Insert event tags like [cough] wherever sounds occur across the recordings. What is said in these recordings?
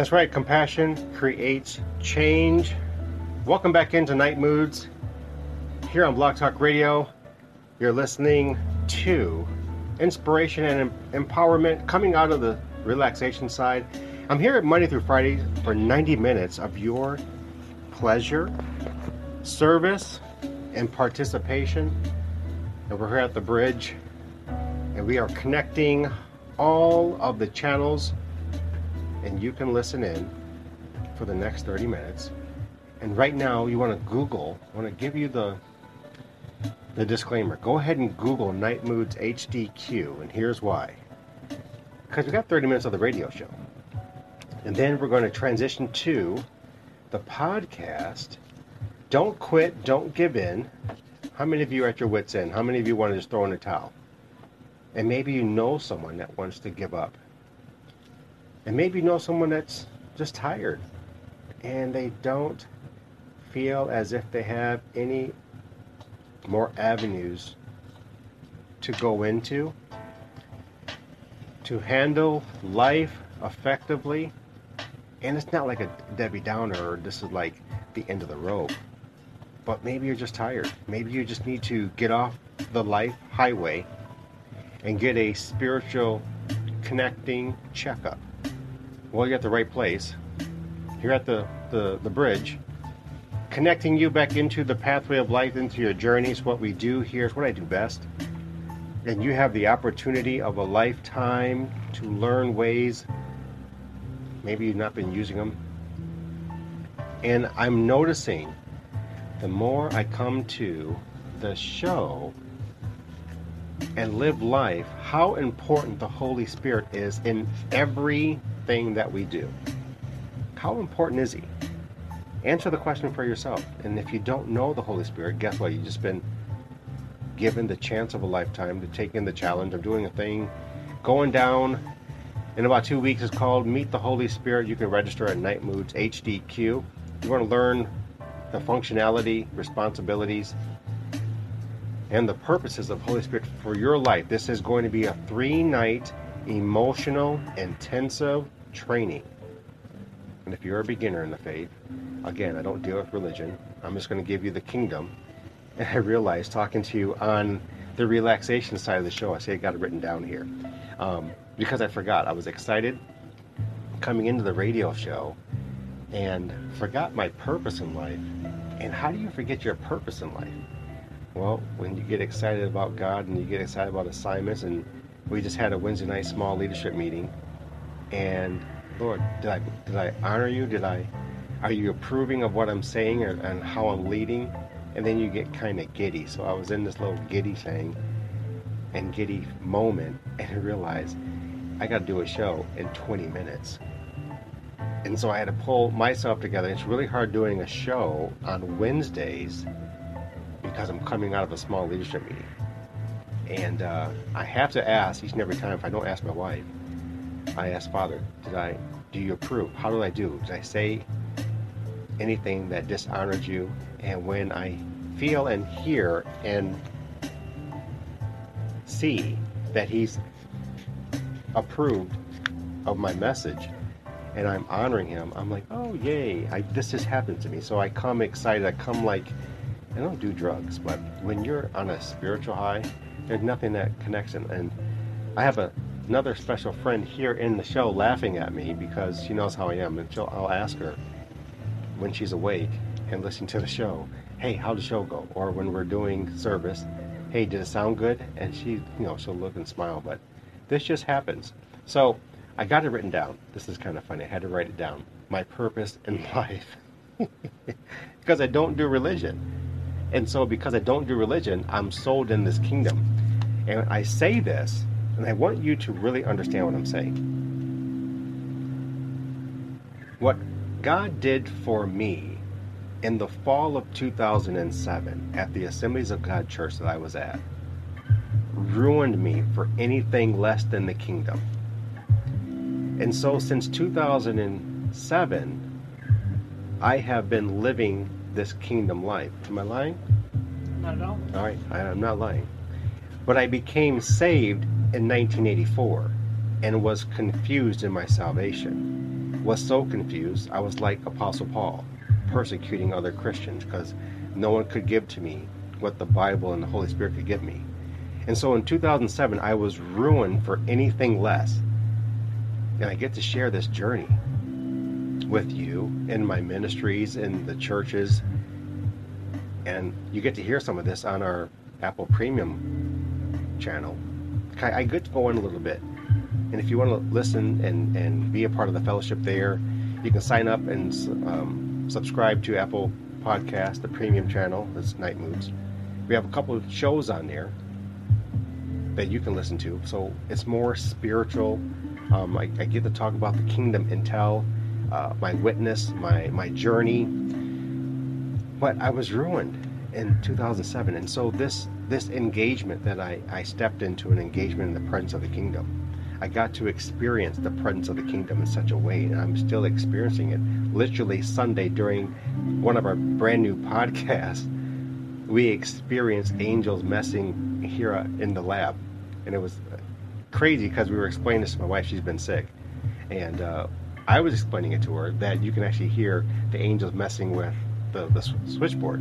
That's right, compassion creates change. Welcome back into Night Moods here on BlogTalkRadio. You're listening to inspiration and empowerment coming out of the relaxation side. I'm here Monday through Friday for 90 minutes of your pleasure, service, and participation. And we're here at the bridge, and we are connecting all of the channels, and you can listen in for the next 30 minutes. And right now, you want to Google, I want to give you the the disclaimer. Go ahead and Google Night Moods HDQ, and here's why. Because we got 30 minutes of the radio show. And then we're going to transition to the podcast. Don't quit, don't give in. How many of you are at your wits' end? How many of you want to just throw in the towel? And maybe you know someone that wants to give up. And maybe know someone that's just tired and they don't feel as if they have any more avenues to go into to handle life effectively. And it's not like a Debbie Downer or this is like the end of the road. But maybe you're just tired. Maybe you just need to get off the life highway and get a spiritual connecting checkup. Well, you're at the right place. You're at the, the, the bridge connecting you back into the pathway of life, into your journeys. What we do here is what I do best. And you have the opportunity of a lifetime to learn ways. Maybe you've not been using them. And I'm noticing the more I come to the show and live life, how important the Holy Spirit is in everything that we do. How important is He? Answer the question for yourself. And if you don't know the Holy Spirit, guess what? You've just been given the chance of a lifetime to take in the challenge of doing a thing. Going down in about two weeks is called Meet the Holy Spirit. You can register at Night Moods HDQ. You want to learn the functionality, responsibilities, and the purposes of Holy Spirit for your life. This is going to be a three night emotional intensive training. And if you're a beginner in the faith, again, I don't deal with religion. I'm just going to give you the kingdom. And I realized talking to you on the relaxation side of the show, I say I got it written down here um, because I forgot. I was excited coming into the radio show and forgot my purpose in life. And how do you forget your purpose in life? Well, when you get excited about God and you get excited about assignments, and we just had a Wednesday night small leadership meeting, and Lord, did I did I honor you? Did I are you approving of what I'm saying or, and how I'm leading? And then you get kind of giddy. So I was in this little giddy thing and giddy moment and I realized I got to do a show in 20 minutes. And so I had to pull myself together. It's really hard doing a show on Wednesdays because I'm coming out of a small leadership meeting. And uh, I have to ask each and every time, if I don't ask my wife, I ask Father, did I, do you approve? How did I do? Did I say anything that dishonored you? And when I feel and hear and see that He's approved of my message and I'm honoring Him, I'm like, oh, yay, I, this just happened to me. So I come excited. I come like, I don't do drugs, but when you're on a spiritual high, there's nothing that connects. And, and I have a another special friend here in the show laughing at me because she knows how I am. And I'll ask her when she's awake and listening to the show, hey, how'd the show go? Or when we're doing service, hey, did it sound good? And she, you know, she'll look and smile. But this just happens. So I got it written down. This is kind of funny. I had to write it down. My purpose in [laughs] life. because I don't do religion. And so because I don't do religion, I'm sold in this kingdom. And I say this and I want you to really understand what I'm saying. What God did for me in the fall of 2007 at the Assemblies of God church that I was at ruined me for anything less than the kingdom. And so since 2007, I have been living this kingdom life. Am I lying? Not at all. All right, I, am not lying. But I became saved in 1984 and was confused in my salvation. was so confused, I was like Apostle Paul, persecuting other Christians because no one could give to me what the Bible and the Holy Spirit could give me. And so in 2007, I was ruined for anything less. And I get to share this journey with you in my ministries, in the churches. And you get to hear some of this on our Apple Premium channel. I get to go in a little bit. And if you want to listen and, and be a part of the fellowship there, you can sign up and um, subscribe to Apple Podcast, the premium channel. That's Night Moods. We have a couple of shows on there that you can listen to. So it's more spiritual. Um, I, I, get to talk about the kingdom intel, uh, my witness, my my journey. But I was ruined in 2007, and so this this engagement that I, I stepped into an engagement in the presence of the kingdom. I got to experience the presence of the kingdom in such a way, and I'm still experiencing it. Literally Sunday during one of our brand new [laughs] podcasts, we experienced angels messing here in the lab, and it was crazy because we were explaining this to my wife. She's been sick, and uh, I was explaining it to her that you can actually hear the angels messing with the, the switchboard.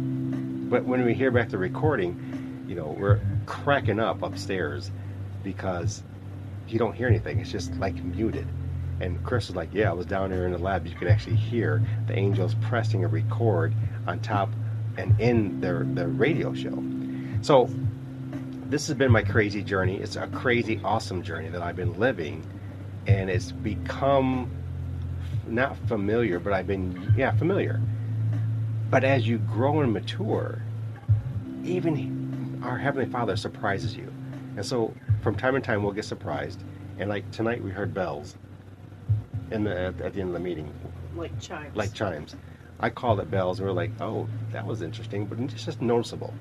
But when we hear back the recording, you know, we're cracking up upstairs because you don't hear anything. It's just like muted. And Chris was like, "Yeah, I was down there in the lab. You could actually hear the angels pressing a record on top and in their the radio show." So this has been my crazy journey. It's a crazy, awesome journey that I've been living, and it's become not familiar, but I've been yeah familiar. But as you grow and mature, even our heavenly Father surprises you, and so from time to time we'll get surprised. And like tonight we heard bells in the at, at the end of the meeting. Like chimes. Like chimes. I called it bells and we are like, oh, that was interesting, but it's just noticeable.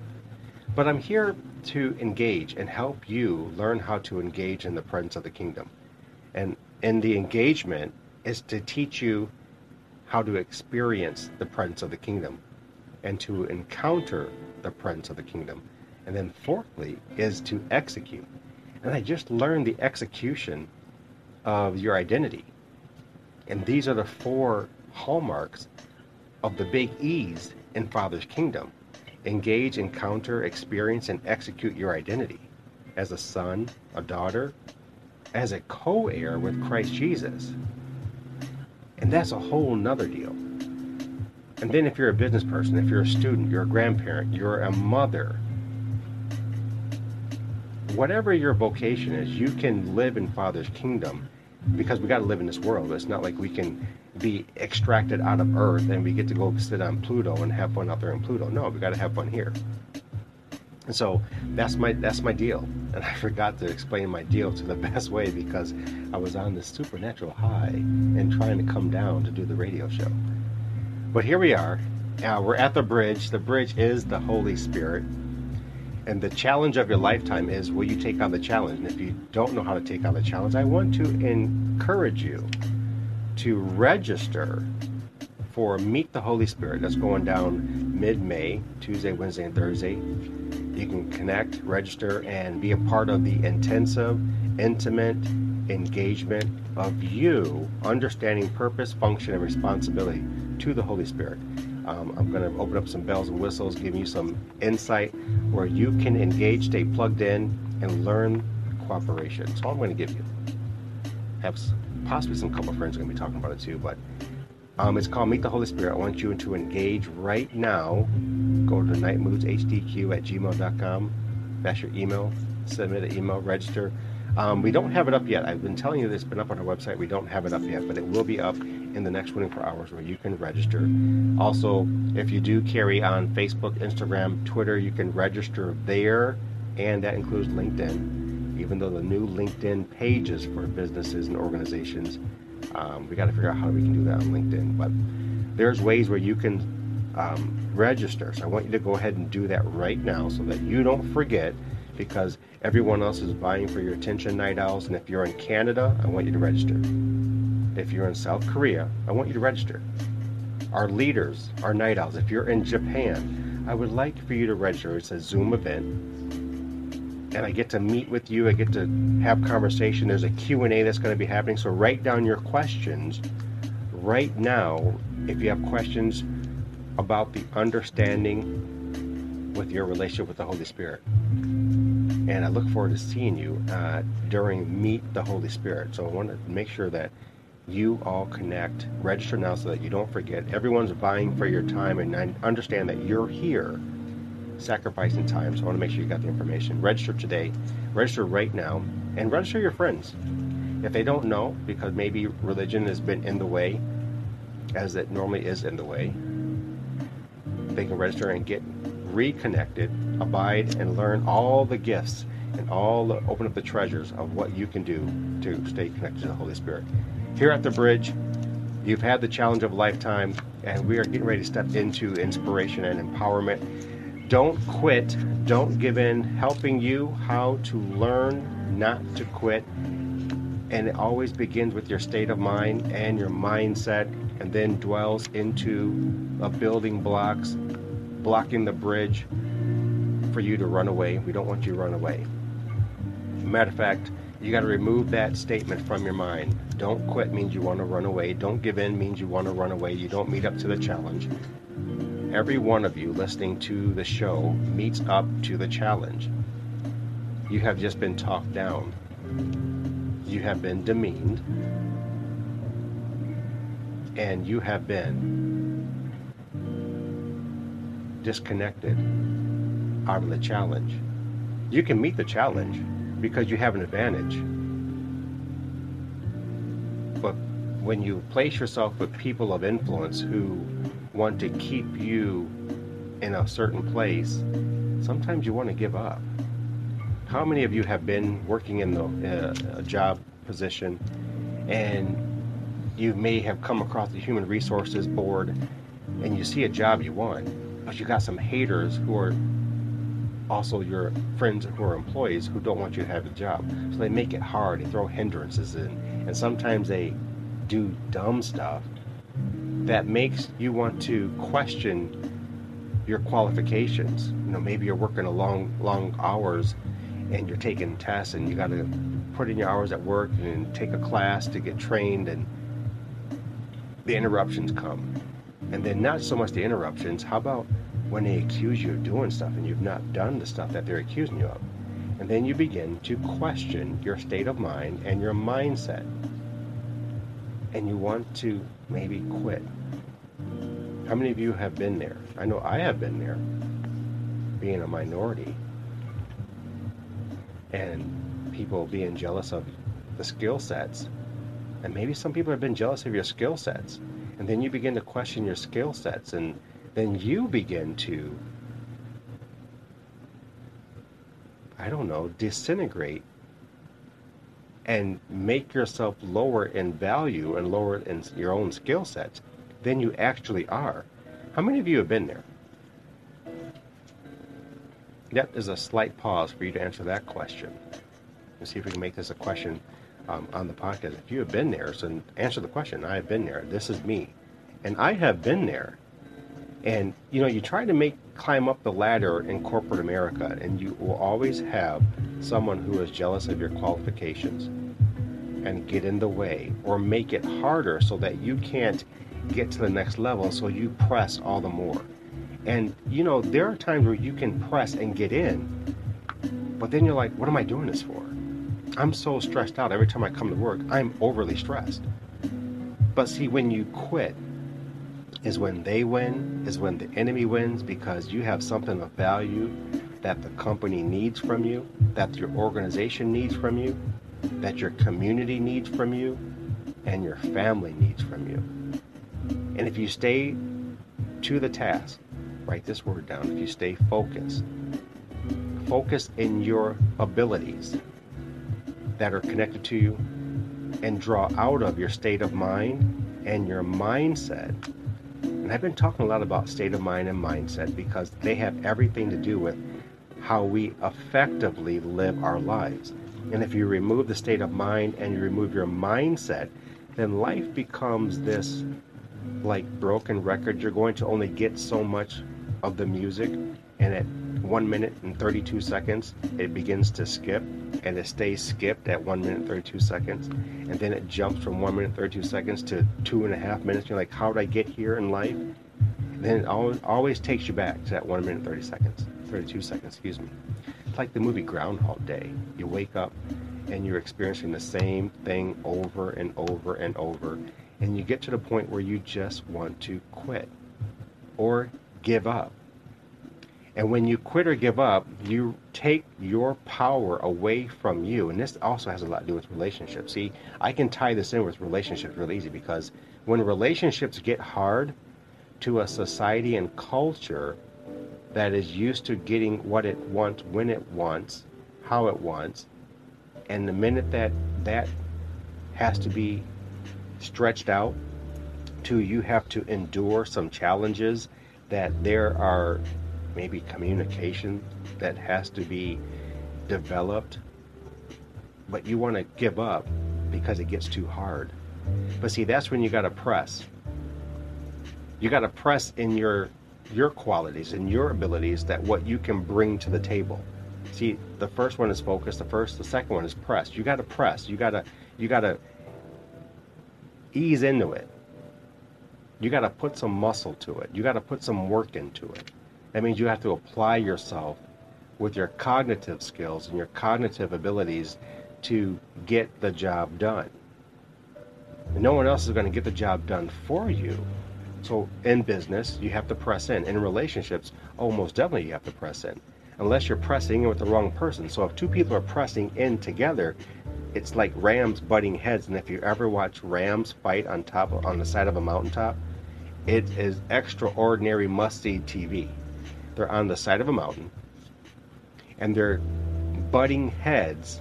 But I'm here to engage and help you learn how to engage in the presence of the kingdom. And and the engagement is to teach you how to experience the presence of the kingdom and to encounter the presence of the kingdom. And then fourthly is to execute. And I just learned the execution of your identity. And these are the four hallmarks of the big E's in Father's kingdom. Engage, encounter, experience, and execute your identity as a son, a daughter, as a co heir with Christ Jesus. And that's a whole nother deal. And then if you're a business person, if you're a student, you're a grandparent, you're a mother, whatever your vocation is, you can live in Father's kingdom because we got to live in this world. It's not like we can be extracted out of Earth and we get to go sit on Pluto and have fun out there in Pluto. No, we got to have fun here. And so that's my that's my deal. And [laughs] I forgot to explain my deal to the [laughs] best way because I was on this supernatural high and trying to come down to do the radio show. But here we are. Uh, we're at the bridge. The bridge is the Holy Spirit. And the challenge of your lifetime is will you take on the challenge? And if you don't know how to take on the challenge, I want to encourage you to register for Meet the Holy Spirit. That's going down mid May, Tuesday, Wednesday, and Thursday. You can connect, register, and be a part of the intensive, intimate engagement of you understanding purpose, function, and responsibility to the Holy Spirit. Um, I'm going to open up some bells and whistles, give you some insight where you can engage, stay plugged in, and learn cooperation. So I'm going to give you. Have possibly some couple friends are going to be talking about it too, but um, it's called Meet the Holy Spirit. I want you to engage right now. Go to nightmoodshdq at gmail.com. That's your email. Submit an email, register. Um, we don't have it up yet. I've been telling you that it's been up on our website. We don't have it up yet, but it will be up in the next 24 hours where you can register. Also, if you do carry on Facebook, Instagram, Twitter, you can register there, and that includes LinkedIn. Even though the new LinkedIn pages for businesses and organizations, um, we got to figure out how we can do that on LinkedIn. But there's ways where you can um, register. So I want you to go ahead and do that right now so that you don't forget because everyone else is vying for your attention, night owls. And if you're in Canada, I want you to register. If you're in South Korea, I want you to register. Our leaders, our night owls, if you're in Japan, I would like for you to register. It's a Zoom event. And I get to meet with you. I get to have conversation. There's a Q&A that's going to be happening. So write down your questions right now if you have questions about the understanding with your relationship with the Holy Spirit. And I look forward to seeing you uh, during Meet the Holy Spirit. So I want to make sure that you all connect. Register now so that you don't forget. Everyone's vying for your time, and I understand that you're here sacrificing time. So I want to make sure you got the information. Register today. Register right now, and register your friends. If they don't know, because maybe religion has been in the way, as it normally is in the way, they can register and get reconnected, abide, and learn all the gifts and all the open up the treasures of what you can do to stay connected to the Holy Spirit. Here at the bridge, you've had the challenge of a lifetime, and we are getting ready to step into inspiration and empowerment. Don't quit, don't give in, helping you how to learn not to quit. And it always begins with your state of mind and your mindset, and then dwells into a building blocks, blocking the bridge for you to run away. We don't want you to run away. Matter of fact, you got to remove that statement from your mind. Don't quit means you want to run away. Don't give in means you want to run away. You don't meet up to the challenge. Every one of you listening to the show meets up to the challenge. You have just been talked down. You have been demeaned. And you have been disconnected out of the challenge. You can meet the challenge because you have an advantage. When you place yourself with people of influence who want to keep you in a certain place, sometimes you want to give up. How many of you have been working in the, uh, a job position and you may have come across the human resources board and you see a job you want, but you got some haters who are also your friends who are employees who don't want you to have a job. So they make it hard, they throw hindrances in, and sometimes they do dumb stuff that makes you want to question your qualifications. You know, maybe you're working a long, long hours and you're taking tests and you got to put in your hours at work and take a class to get trained and the interruptions come. And then not so much the interruptions, how about when they accuse you of doing stuff and you've not done the stuff that they're accusing you of. And then you begin to question your state of mind and your mindset. And you want to maybe quit. How many of you have been there? I know I have been there, being a minority. And people being jealous of the skill sets. And maybe some people have been jealous of your skill sets. And then you begin to question your skill sets and then you begin to, I don't know, disintegrate and make yourself lower in value and lower in your own skill sets than you actually are. How many of you have been there? That is a slight pause for you to answer that question. Let's see if we can make this a question um, on the podcast. If you have been there, so answer the question. I have been there. This is me. And I have been there and you know, you try to make climb up the ladder in corporate America, and you will always have someone who is jealous of your qualifications and get in the way or make it harder so that you can't get to the next level, so you press all the more. And you know, there are times where you can press and get in, but then you're like, what am I doing this for? I'm so stressed out every time I come to work. I'm overly stressed. But see, when you quit is when they win, is when the enemy wins because you have something of value that the company needs from you, that your organization needs from you, that your community needs from you, and your family needs from you. And if you stay to the task, write this word down, if you stay focused, focus in your abilities that are connected to you and draw out of your state of mind and your mindset and I've been talking a lot about state of mind and mindset because they have everything to do with how we effectively live our lives. And if you remove the state of mind and you remove your mindset, then life becomes this like broken record. You're going to only get so much of the music, and it one minute and 32 seconds, it begins to skip and it stays skipped at one minute and 32 seconds. And then it jumps from one minute and 32 seconds to two and a half minutes. You're like, how did I get here in life? Then it always, always takes you back to that one minute and 30 seconds, 32 seconds, excuse me. It's like the movie Groundhog Day. You wake up and you're experiencing the same thing over and over and over. And you get to the point where you just want to quit or give up and when you quit or give up, you take your power away from you. And this also has a lot to do with relationships. See, I can tie this in with relationships really easy because when relationships get hard to a society and culture that is used to getting what it wants, when it wants, how it wants, and the minute that that has to be stretched out to you have to endure some challenges that there are maybe communication that has to be developed, but you want to give up because it gets too hard. But see, that's when you got to press. You got to press in your your qualities and your abilities that what you can bring to the table. See, the first one is focus. The first, the second one is press. You got to press. You got to you got to ease into it. You got to put some muscle to it. You got to put some work into it. That means you have to apply yourself with your cognitive skills and your cognitive abilities to get the job done. No one else is going to get the job done for you. So in business, you have to press in. In relationships, almost definitely you have to press in. Unless you're pressing in with the wrong person. So if two people are pressing in together, it's like rams butting heads. And if you ever watch rams fight on top on the side of a mountaintop, it is extraordinary must-see TV. They're on the side of a mountain, and they're butting heads,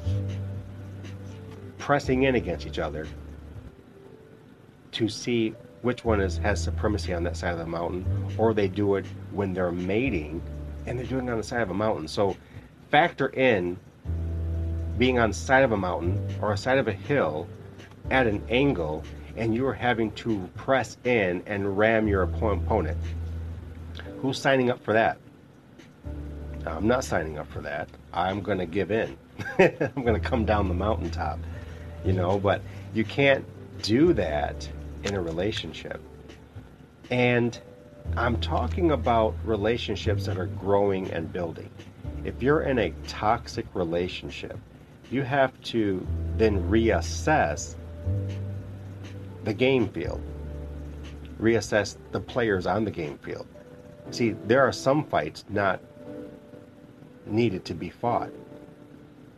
pressing in against each other to see which one is, has supremacy on that side of the mountain, or they do it when they're mating, and they're doing it on the side of a mountain. So factor in being on the side of a mountain or a side of a hill at an angle, and you're having to press in and ram your opponent. Who's signing up for that? I'm not signing up for that. I'm going to give in. [laughs] I'm going to come down the mountaintop, you know, but you can't do that in a relationship. And I'm talking about relationships that are growing and building. If you're in a toxic relationship, you have to then reassess the game field, reassess the players on the game field. See, there are some fights not needed to be fought.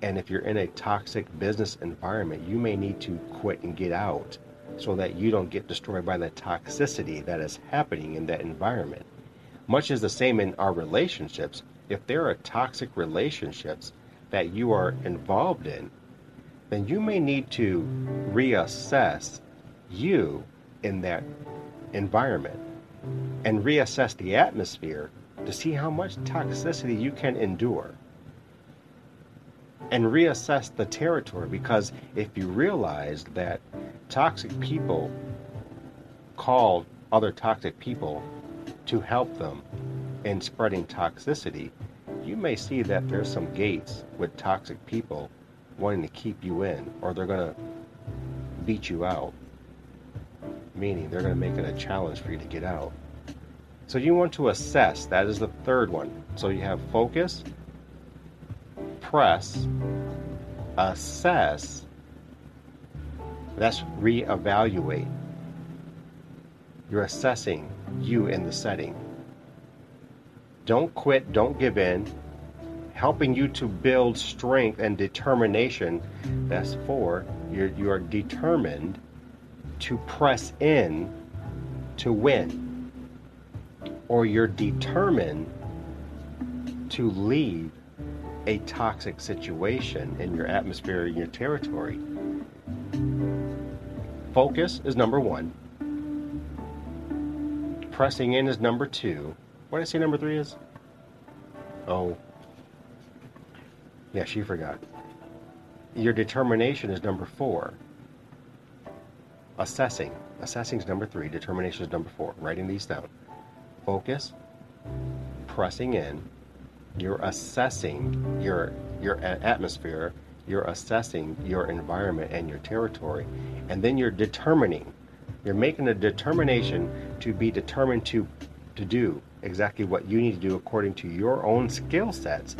And if you're in a toxic business environment, you may need to quit and get out so that you don't get destroyed by the toxicity that is happening in that environment. Much is the same in our relationships. If there are toxic relationships that you are involved in, then you may need to reassess you in that environment and reassess the atmosphere to see how much toxicity you can endure and reassess the territory because if you realize that toxic people call other toxic people to help them in spreading toxicity, you may see that there's some gates with toxic people wanting to keep you in or they're going to beat you out, meaning they're going to make it a challenge for you to get out. So you want to assess. That is the third one. So you have focus, press, assess. That's reevaluate. You're assessing you in the setting. Don't quit, don't give in. Helping you to build strength and determination. That's four. You're, you are determined to press in to win or you're determined to leave a toxic situation in your atmosphere, in your territory. Focus is number one. Pressing in is number two. What did I say number three is? Oh. Yeah, she forgot. Your determination is number four. Assessing. Assessing is number three. Determination is number four. Writing these down focus, pressing in, you're assessing your your atmosphere, you're assessing your environment and your territory, and then you're determining. You're making a determination to be determined to to do exactly what you need to do according to your own skill sets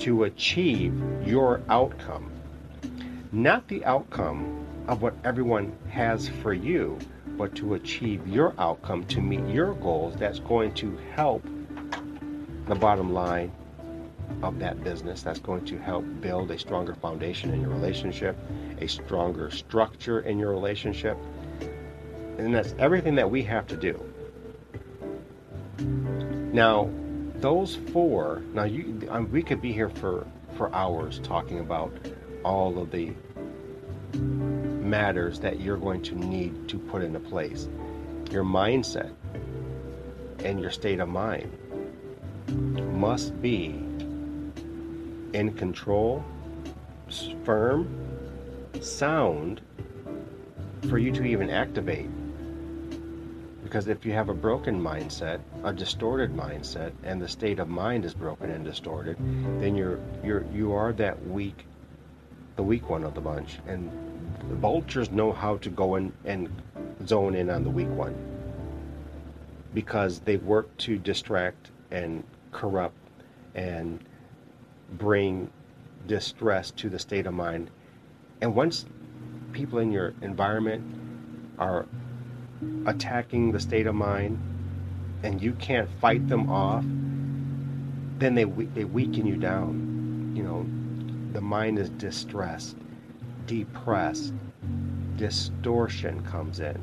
to achieve your outcome. Not the outcome of what everyone has for you, but to achieve your outcome, to meet your goals that's going to help the bottom line of that business. That's going to help build a stronger foundation in your relationship, a stronger structure in your relationship. And that's everything that we have to do. Now, those four, now you, um, we could be here for, for hours talking about all of the matters that you're going to need to put into place. Your mindset and your state of mind must be in control, firm, sound for you to even activate. Because if you have a broken mindset, a distorted mindset, and the state of mind is broken and distorted, then you're you're you are that weak, the weak one of the bunch, and the vultures know how to go in and zone in on the weak one because they work to distract and corrupt and bring distress to the state of mind. And once people in your environment are attacking the state of mind and you can't fight them off, then they, they weaken you down. You know, the mind is distressed, depressed, distortion comes in,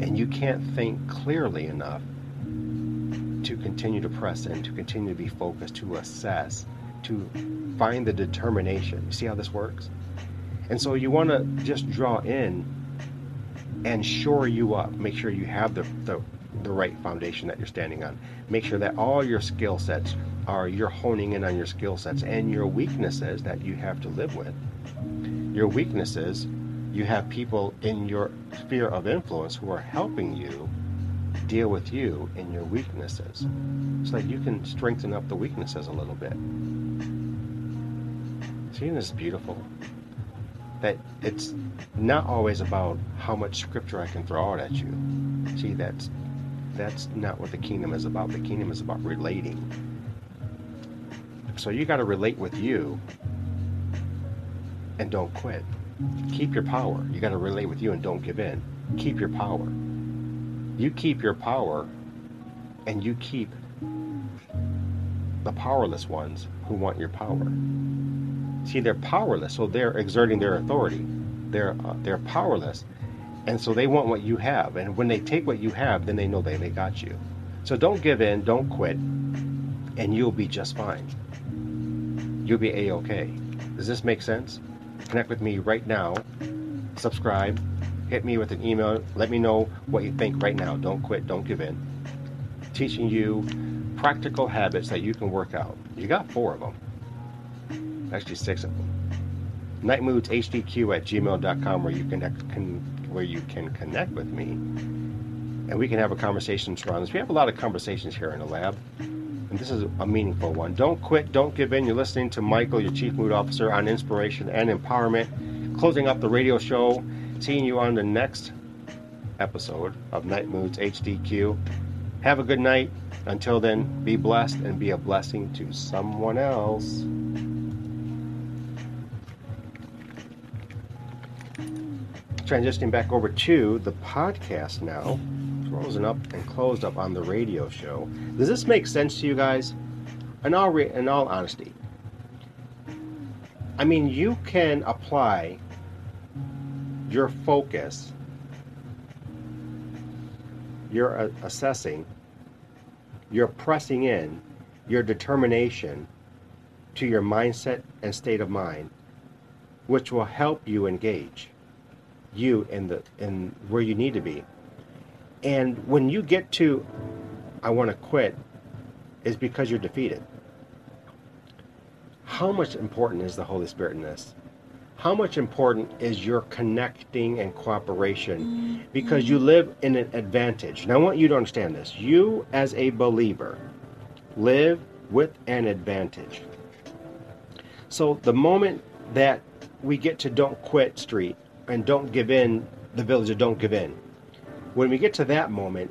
and you can't think clearly enough to continue to press in, to continue to be focused, to assess, to find the determination. You see how this works? And so you want to just draw in and shore you up. Make sure you have the, the, the right foundation that you're standing on. Make sure that all your skill sets are you're honing in on your skill sets and your weaknesses that you have to live with. Your weaknesses, you have people in your sphere of influence who are helping you deal with you and your weaknesses so that you can strengthen up the weaknesses a little bit. Seeing this is beautiful? That it's not always about how much scripture I can throw out at you. See, that's that's not what the kingdom is about. The kingdom is about relating. So you got to relate with you and don't quit. Keep your power. You got to relate with you and don't give in. Keep your power. You keep your power and you keep the powerless ones who want your power. See, they're powerless, so they're exerting their authority. They're uh, they're powerless, and so they want what you have. And when they take what you have, then they know they they got you. So don't give in, don't quit, and you'll be just fine. You'll be a okay. Does this make sense? Connect with me right now. Subscribe hit me with an email. Let me know what you think right now. Don't quit, don't give in. Teaching you practical habits that you can work out. You got four of them, actually, six of them. NightMoodsHDQ at gmail.com where you connect, can, where you can connect with me and we can have a conversation around this. We have a lot of conversations here in the lab, and this is a meaningful one. Don't quit, don't give in. You're listening to Michael, your Chief Mood Officer, on inspiration and empowerment. Closing up the radio show seeing you on the next episode of Night Moods HDQ. Have a good night. Until then, be blessed and be a blessing to someone else. Transitioning back over to the podcast now, frozen up and closed up on the radio show. Does this make sense to you guys? In all, re- in all honesty, I mean, you can apply your focus, you're assessing, you're pressing in your determination to your mindset and state of mind, which will help you engage you in the in where you need to be. And when you get to I want to quit is because you're defeated. How much important is the Holy Spirit in this? how much important is your connecting and cooperation mm-hmm. because you live in an advantage. And I want you to understand this. You, as a believer, live with an advantage. So the moment that we get to Don't Quit Street and Don't Give In, the village of Don't Give In, when we get to that moment,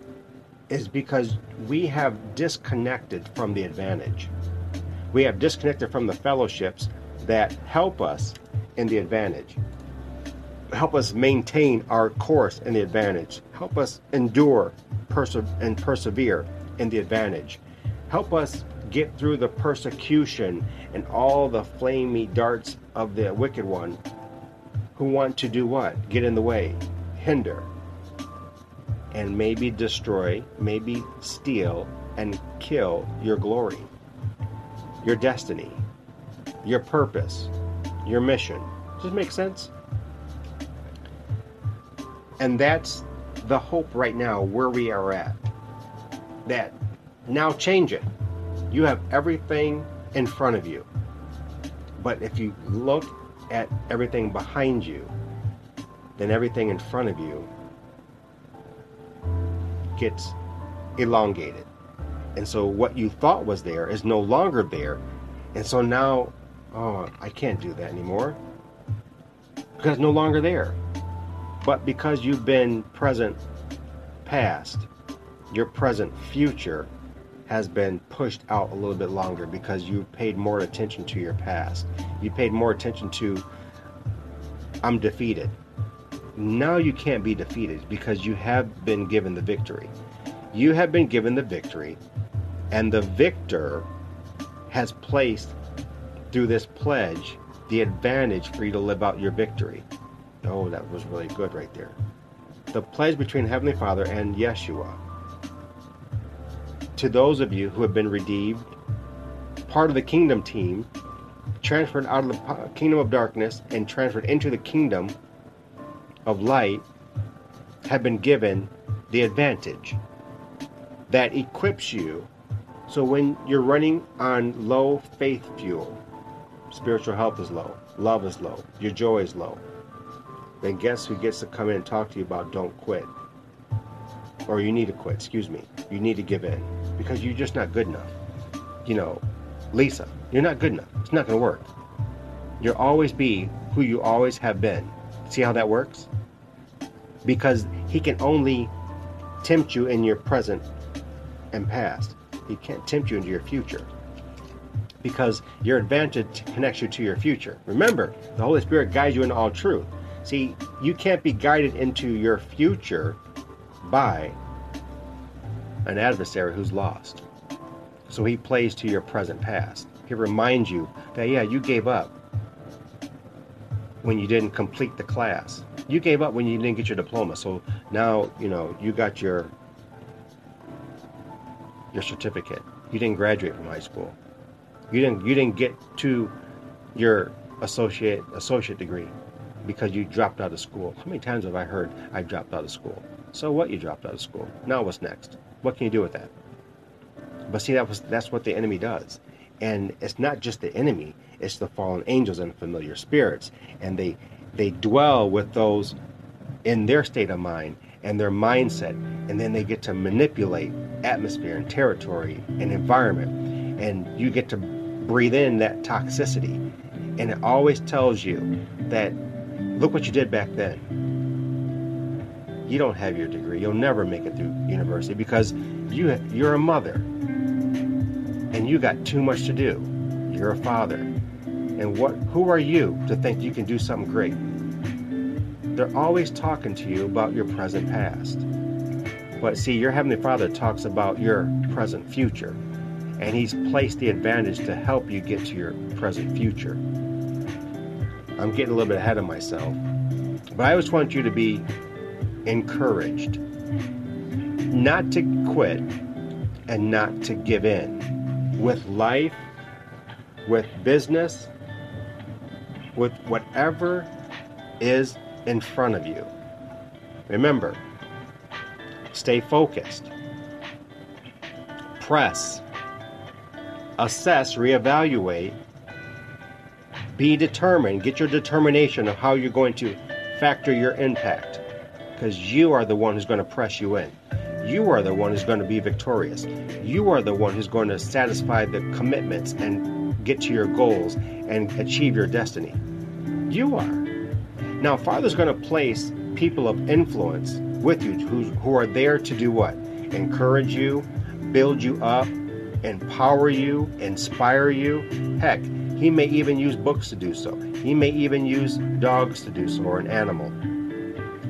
is because we have disconnected from the advantage. We have disconnected from the fellowships that help us in the advantage, help us maintain our course in the advantage, help us endure perse- and persevere in the advantage, help us get through the persecution and all the flamey darts of the wicked one who want to do what? Get in the way, hinder, and maybe destroy, maybe steal and kill your glory, your destiny, your purpose, your mission. Does this make sense? And that's the hope right now where we are at. That now change it. You have everything in front of you. But if you look at everything behind you, then everything in front of you gets elongated. And so what you thought was there is no longer there. And so now, oh, I can't do that anymore. Because no longer there. But because you've been present past, your present future has been pushed out a little bit longer because you paid more attention to your past. You paid more attention to, I'm defeated. Now you can't be defeated because you have been given the victory. You have been given the victory, and the victor has placed through this pledge the advantage for you to live out your victory. Oh, that was really good right there. The pledge between Heavenly Father and Yeshua. To those of you who have been redeemed, part of the kingdom team, transferred out of the kingdom of darkness and transferred into the kingdom of light have been given the advantage that equips you so when you're running on low faith fuel, spiritual health is low, love is low, your joy is low, then guess who gets to come in and talk to you about don't quit? Or you need to quit, excuse me. You need to give in because you're just not good enough. You know, Lisa, you're not good enough. It's not going to work. You'll always be who you always have been. See how that works? because he can only tempt you in your present and past. He can't tempt you into your future because your advantage connects you to your future. Remember, the Holy Spirit guides you into all truth. See, you can't be guided into your future by an adversary who's lost. So he plays to your present past. He reminds you that, yeah, you gave up when you didn't complete the class you gave up when you didn't get your diploma. So now, you know, you got your your certificate. You didn't graduate from high school. You didn't you didn't get to your associate associate degree because you dropped out of school. How many times have I heard I dropped out of school? So what you dropped out of school. Now what's next? What can you do with that? But see that was that's what the enemy does. And it's not just the enemy, it's the fallen angels and familiar spirits. And they they dwell with those in their state of mind and their mindset, and then they get to manipulate atmosphere and territory and environment, and you get to breathe in that toxicity. And it always tells you that look what you did back then. You don't have your degree. You'll never make it through university because you you're a mother and you got too much to do. You're a father and what who are you to think you can do something great? They're always talking to you about your present past. But see, your Heavenly Father talks about your present future, and He's placed the advantage to help you get to your present future. I'm getting a little bit ahead of myself, but I just want you to be encouraged. Not to quit and not to give in. With life, with business, with whatever is in front of you. Remember, stay focused, press, assess, reevaluate, be determined, get your determination of how you're going to factor your impact because you are the one who's going to press you in. You are the one who's going to be victorious. You are the one who's going to satisfy the commitments and get to your goals and achieve your destiny. You are. Now, Father's going to place people of influence with you who, who are there to do what? Encourage you, build you up, empower you, inspire you. Heck, he may even use books to do so. He may even use dogs to do so, or an animal.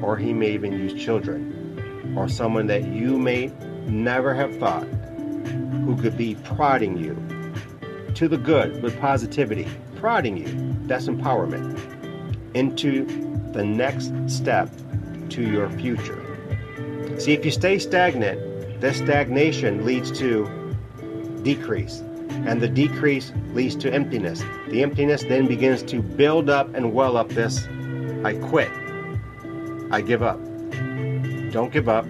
Or he may even use children, or someone that you may never have thought who could be prodding you to the good with positivity, prodding you. That's empowerment into the next step to your future. See, if you stay stagnant, this stagnation leads to decrease and the decrease leads to emptiness. The emptiness then begins to build up and well up this I quit. I give up. Don't give up.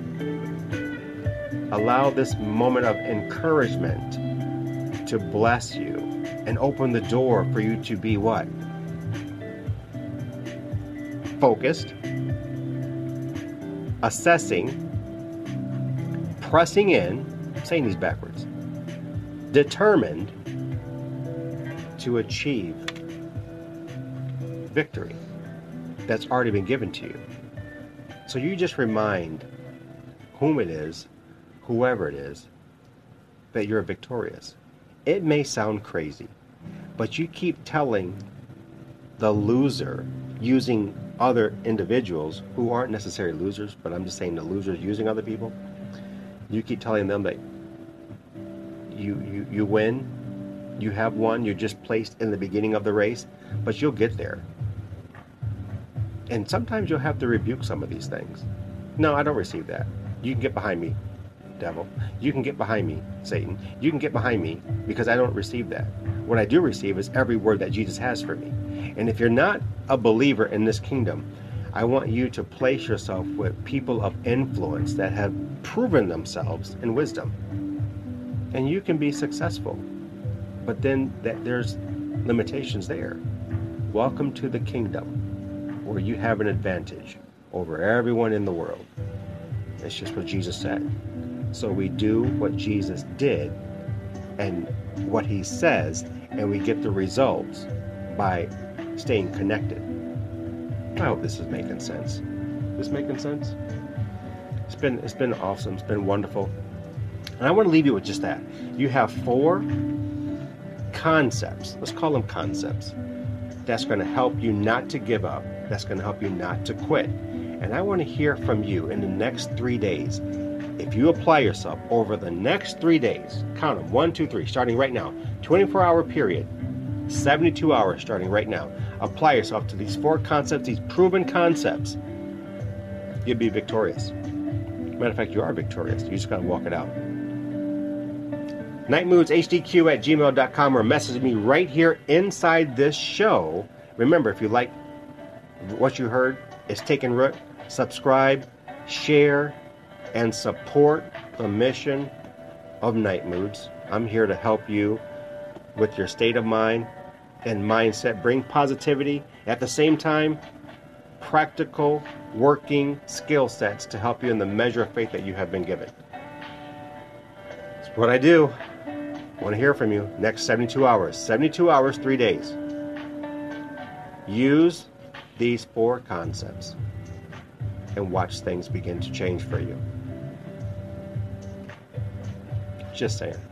Allow this moment of encouragement to bless you and open the door for you to be what? Focused, assessing, pressing in, I'm saying these backwards, determined to achieve victory that's already been given to you. So you just remind whom it is, whoever it is, that you're victorious. It may sound crazy, but you keep telling the loser using other individuals who aren't necessarily losers, but I'm just saying the losers using other people. You keep telling them that you, you, you win, you have won, you're just placed in the beginning of the race, but you'll get there. And sometimes you'll have to rebuke some of these things. No, I don't receive that. You can get behind me, devil. You can get behind me, Satan. You can get behind me because I don't receive that. What I do receive is every word that Jesus has for me. And if you're not a believer in this kingdom, I want you to place yourself with people of influence that have proven themselves in wisdom and you can be successful. But then that there's limitations there. Welcome to the kingdom where you have an advantage over everyone in the world. It's just what Jesus said. So we do what Jesus did and what he says, and we get the results by staying connected. I hope this is making sense. This making sense? It's been it's been awesome. It's been wonderful. And I want to leave you with just that. You have four concepts, let's call them concepts, that's going to help you not to give up, that's going to help you not to quit. And I want to hear from you in the next three days. If you apply yourself over the next three days, count them one, two, three, starting right now, 24 hour period, 72 hours starting right now. Apply yourself to these four concepts, these proven concepts. You'll be victorious. Matter of fact, you are victorious. You just got to walk it out nitemoodzhq at gmail.com or message me right here inside this show. Remember, if you like what you heard, it's taken root. Subscribe, share, and support the mission of Nite Moodz. I'm here to help you with your state of mind and mindset. Bring positivity. At the same time, practical working skill sets to help you in the measure of faith that you have been given. That's what I do. I want to hear from you next 72 hours. 72 hours, three days. Use these four concepts and watch things begin to change for you. Just saying.